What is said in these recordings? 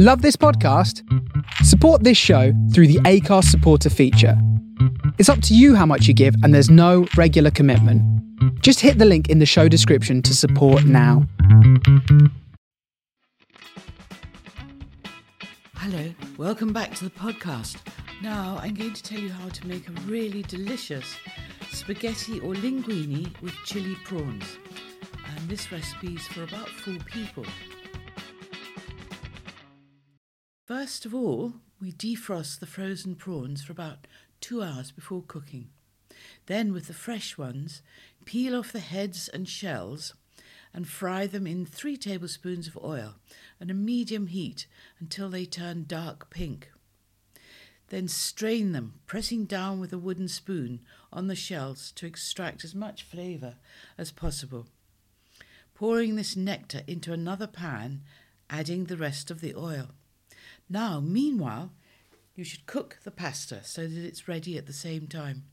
Love this podcast? Support this show through the Anchor supporter feature. It's up to you how much you give, and there's no regular commitment. Just hit the link in the show description to support now. Hello, welcome back to the podcast. Now I'm going to tell you how to make a really delicious spaghetti or linguine with chili prawns. And this recipe is for about four people. First of all, we defrost the frozen prawns for about two hours before cooking. Then, with the fresh ones, peel off the heads and shells and fry them in three tablespoons of oil at a medium heat until they turn dark pink. Then strain them, pressing down with a wooden spoon on the shells to extract as much flavour as possible. Pouring this nectar into another pan, adding the rest of the oil. Now, meanwhile, you should cook the pasta so that it's ready at the same time.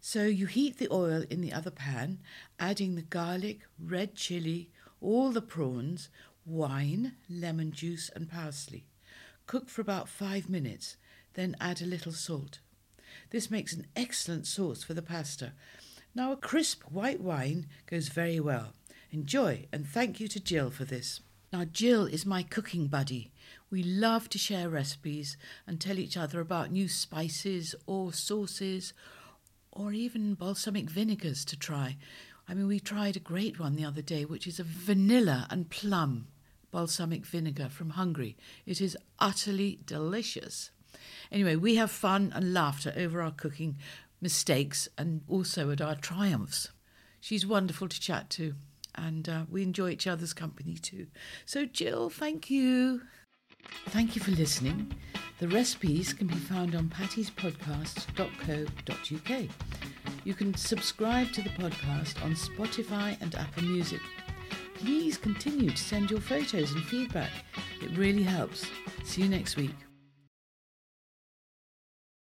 So you heat the oil in the other pan, adding the garlic, red chili, all the prawns, wine, lemon juice, and parsley. Cook for about five minutes, then add a little salt. This makes an excellent sauce for the pasta. Now, a crisp white wine goes very well. Enjoy, and thank you to Jill for this. Now, Jill is my cooking buddy. We love to share recipes and tell each other about new spices or sauces or even balsamic vinegars to try. I mean, we tried a great one the other day, which is a vanilla and plum balsamic vinegar from Hungary. It is utterly delicious. Anyway, we have fun and laughter over our cooking mistakes and also at our triumphs. She's wonderful to chat to, and uh, we enjoy each other's company too. So, Jill, thank you. Thank you for listening. The recipes can be found on pattiespodcast.co.uk. You can subscribe to the podcast on Spotify and Apple Music. Please continue to send your photos and feedback. It really helps. See you next week.